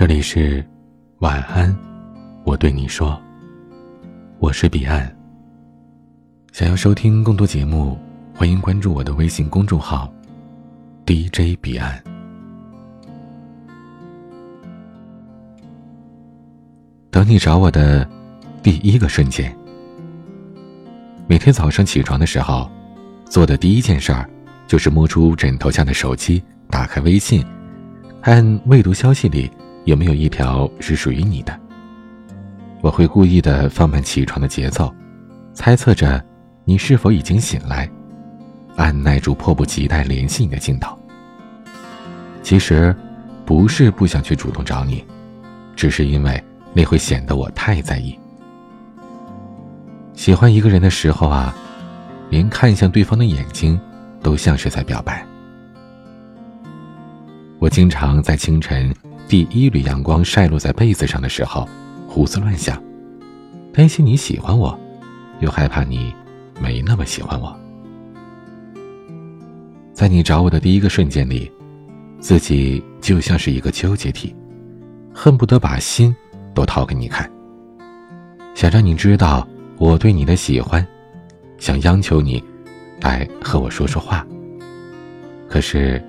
这里是晚安，我对你说，我是彼岸。想要收听更多节目，欢迎关注我的微信公众号 DJ 彼岸。等你找我的第一个瞬间，每天早上起床的时候，做的第一件事儿就是摸出枕头下的手机，打开微信，按未读消息里。有没有一条是属于你的？我会故意的放慢起床的节奏，猜测着你是否已经醒来，按耐住迫不及待联系你的劲头。其实，不是不想去主动找你，只是因为那会显得我太在意。喜欢一个人的时候啊，连看向对方的眼睛，都像是在表白。我经常在清晨。第一缕阳光晒落在被子上的时候，胡思乱想，担心你喜欢我，又害怕你没那么喜欢我。在你找我的第一个瞬间里，自己就像是一个纠结体，恨不得把心都掏给你看，想让你知道我对你的喜欢，想央求你来和我说说话。可是，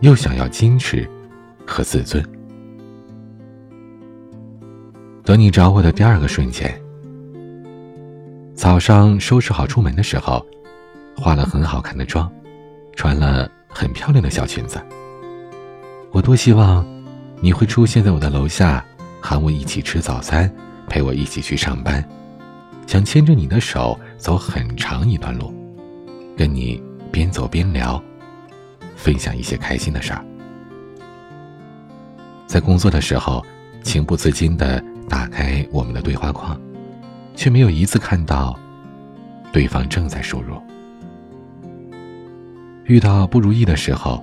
又想要矜持和自尊。等你找我的第二个瞬间，早上收拾好出门的时候，化了很好看的妆，穿了很漂亮的小裙子。我多希望你会出现在我的楼下，喊我一起吃早餐，陪我一起去上班，想牵着你的手走很长一段路，跟你边走边聊，分享一些开心的事儿。在工作的时候，情不自禁的。打开我们的对话框，却没有一次看到对方正在输入。遇到不如意的时候，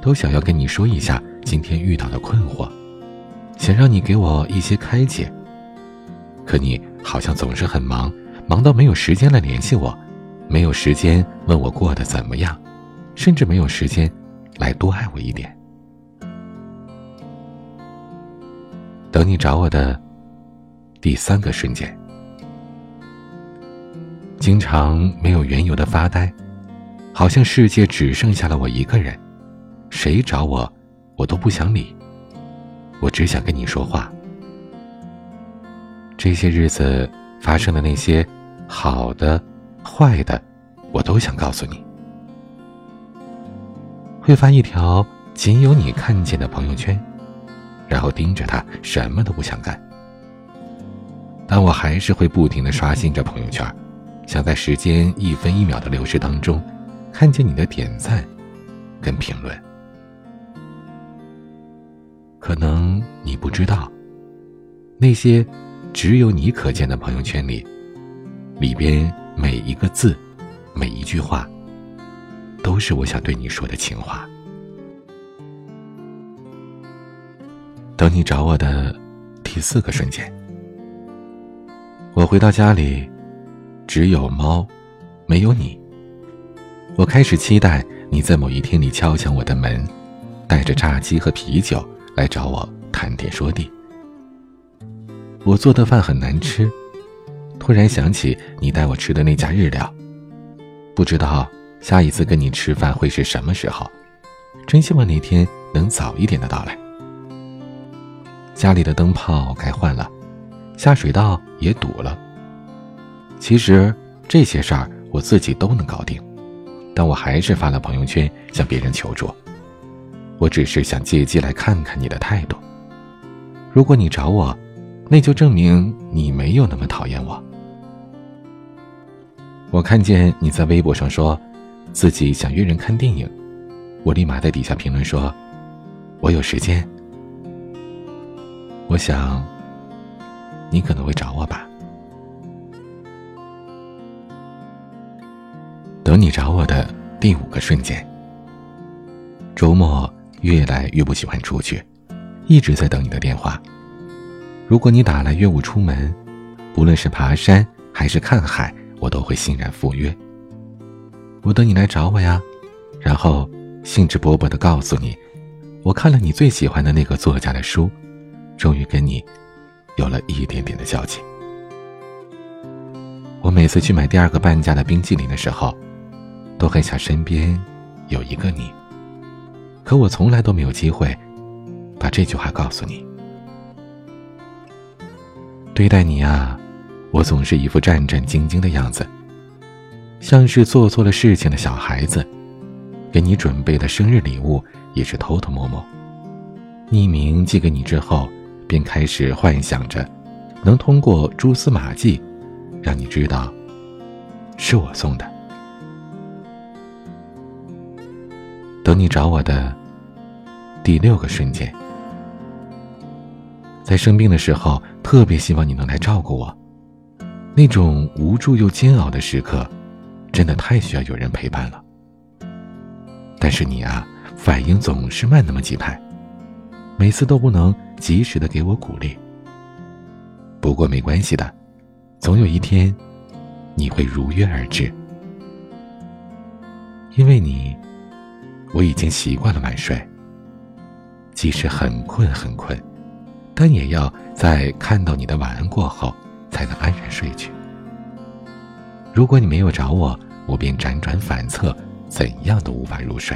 都想要跟你说一下今天遇到的困惑，想让你给我一些开解。可你好像总是很忙，忙到没有时间来联系我，没有时间问我过得怎么样，甚至没有时间来多爱我一点。等你找我的。第三个瞬间，经常没有缘由的发呆，好像世界只剩下了我一个人，谁找我，我都不想理，我只想跟你说话。这些日子发生的那些好的、坏的，我都想告诉你。会发一条仅有你看见的朋友圈，然后盯着他，什么都不想干。但我还是会不停的刷新着朋友圈，想在时间一分一秒的流逝当中，看见你的点赞，跟评论。可能你不知道，那些只有你可见的朋友圈里，里边每一个字，每一句话，都是我想对你说的情话。等你找我的第四个瞬间。我回到家里，只有猫，没有你。我开始期待你在某一天里敲响我的门，带着炸鸡和啤酒来找我谈天说地。我做的饭很难吃，突然想起你带我吃的那家日料，不知道下一次跟你吃饭会是什么时候，真希望那天能早一点的到来。家里的灯泡该换了。下水道也堵了。其实这些事儿我自己都能搞定，但我还是发了朋友圈向别人求助。我只是想借机来看看你的态度。如果你找我，那就证明你没有那么讨厌我。我看见你在微博上说，自己想约人看电影，我立马在底下评论说，我有时间。我想。你可能会找我吧。等你找我的第五个瞬间，周末越来越不喜欢出去，一直在等你的电话。如果你打来约我出门，不论是爬山还是看海，我都会欣然赴约。我等你来找我呀，然后兴致勃勃的告诉你，我看了你最喜欢的那个作家的书，终于跟你有了一点点的交集。我每次去买第二个半价的冰淇淋的时候，都很想身边有一个你。可我从来都没有机会把这句话告诉你。对待你啊，我总是一副战战兢兢的样子，像是做错了事情的小孩子。给你准备的生日礼物也是偷偷摸摸，匿名寄给你之后，便开始幻想着，能通过蛛丝马迹。让你知道，是我送的。等你找我的第六个瞬间，在生病的时候，特别希望你能来照顾我。那种无助又煎熬的时刻，真的太需要有人陪伴了。但是你啊，反应总是慢那么几拍，每次都不能及时的给我鼓励。不过没关系的。总有一天，你会如约而至。因为你，我已经习惯了晚睡。即使很困很困，但也要在看到你的晚安过后，才能安然睡去。如果你没有找我，我便辗转反侧，怎样都无法入睡。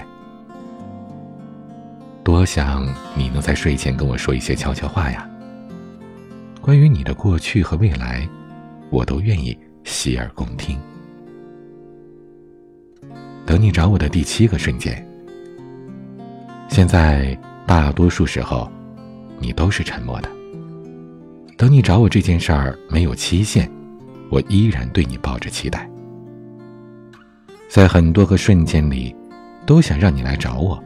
多想你能在睡前跟我说一些悄悄话呀，关于你的过去和未来。我都愿意洗耳恭听。等你找我的第七个瞬间，现在大多数时候，你都是沉默的。等你找我这件事儿没有期限，我依然对你抱着期待。在很多个瞬间里，都想让你来找我。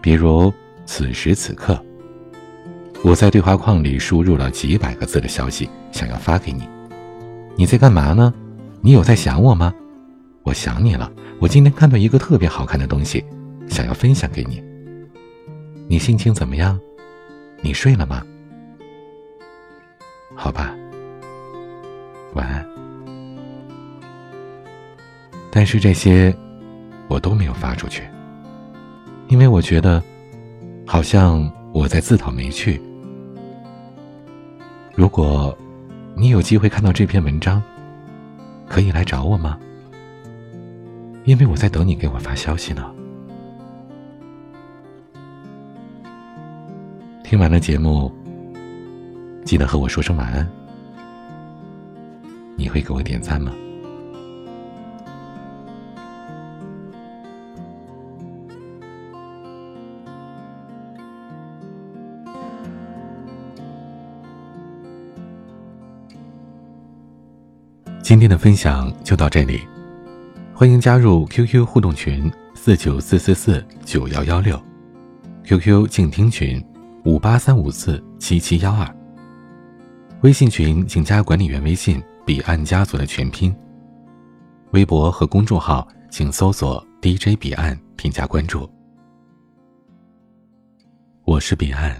比如此时此刻，我在对话框里输入了几百个字的消息，想要发给你。你在干嘛呢？你有在想我吗？我想你了。我今天看到一个特别好看的东西，想要分享给你。你心情怎么样？你睡了吗？好吧，晚安。但是这些我都没有发出去，因为我觉得好像我在自讨没趣。如果。你有机会看到这篇文章，可以来找我吗？因为我在等你给我发消息呢。听完了节目，记得和我说声晚安。你会给我点赞吗？今天的分享就到这里，欢迎加入 QQ 互动群四九四四四九幺幺六，QQ 静听群五八三五四七七幺二，微信群请加管理员微信彼岸家族的全拼，微博和公众号请搜索 DJ 彼岸添加关注。我是彼岸，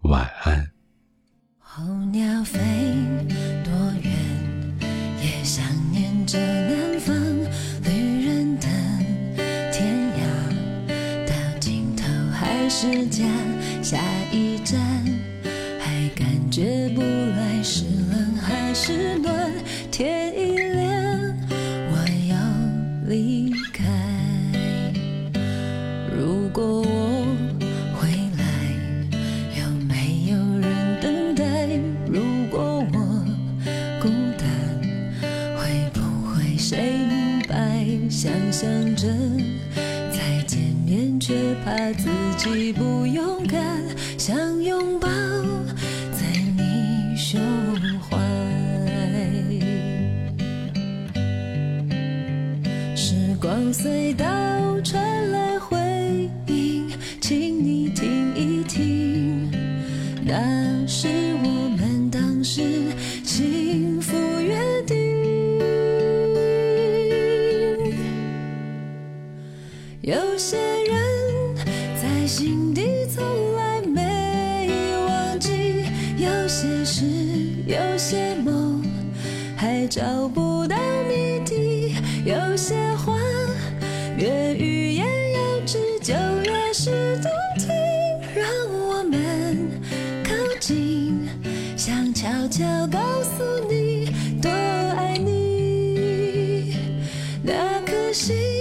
晚安。候鸟飞。想念着南方旅人的天涯。到尽头还是家下一站还感觉不来是冷还是暖？想象着再见面。却怕自己不勇敢，想拥抱在你胸怀。时光隧道传来有些梦还找不到谜底有些话越欲言又止就越是动听让我们靠近想悄悄告诉你多爱你。那颗心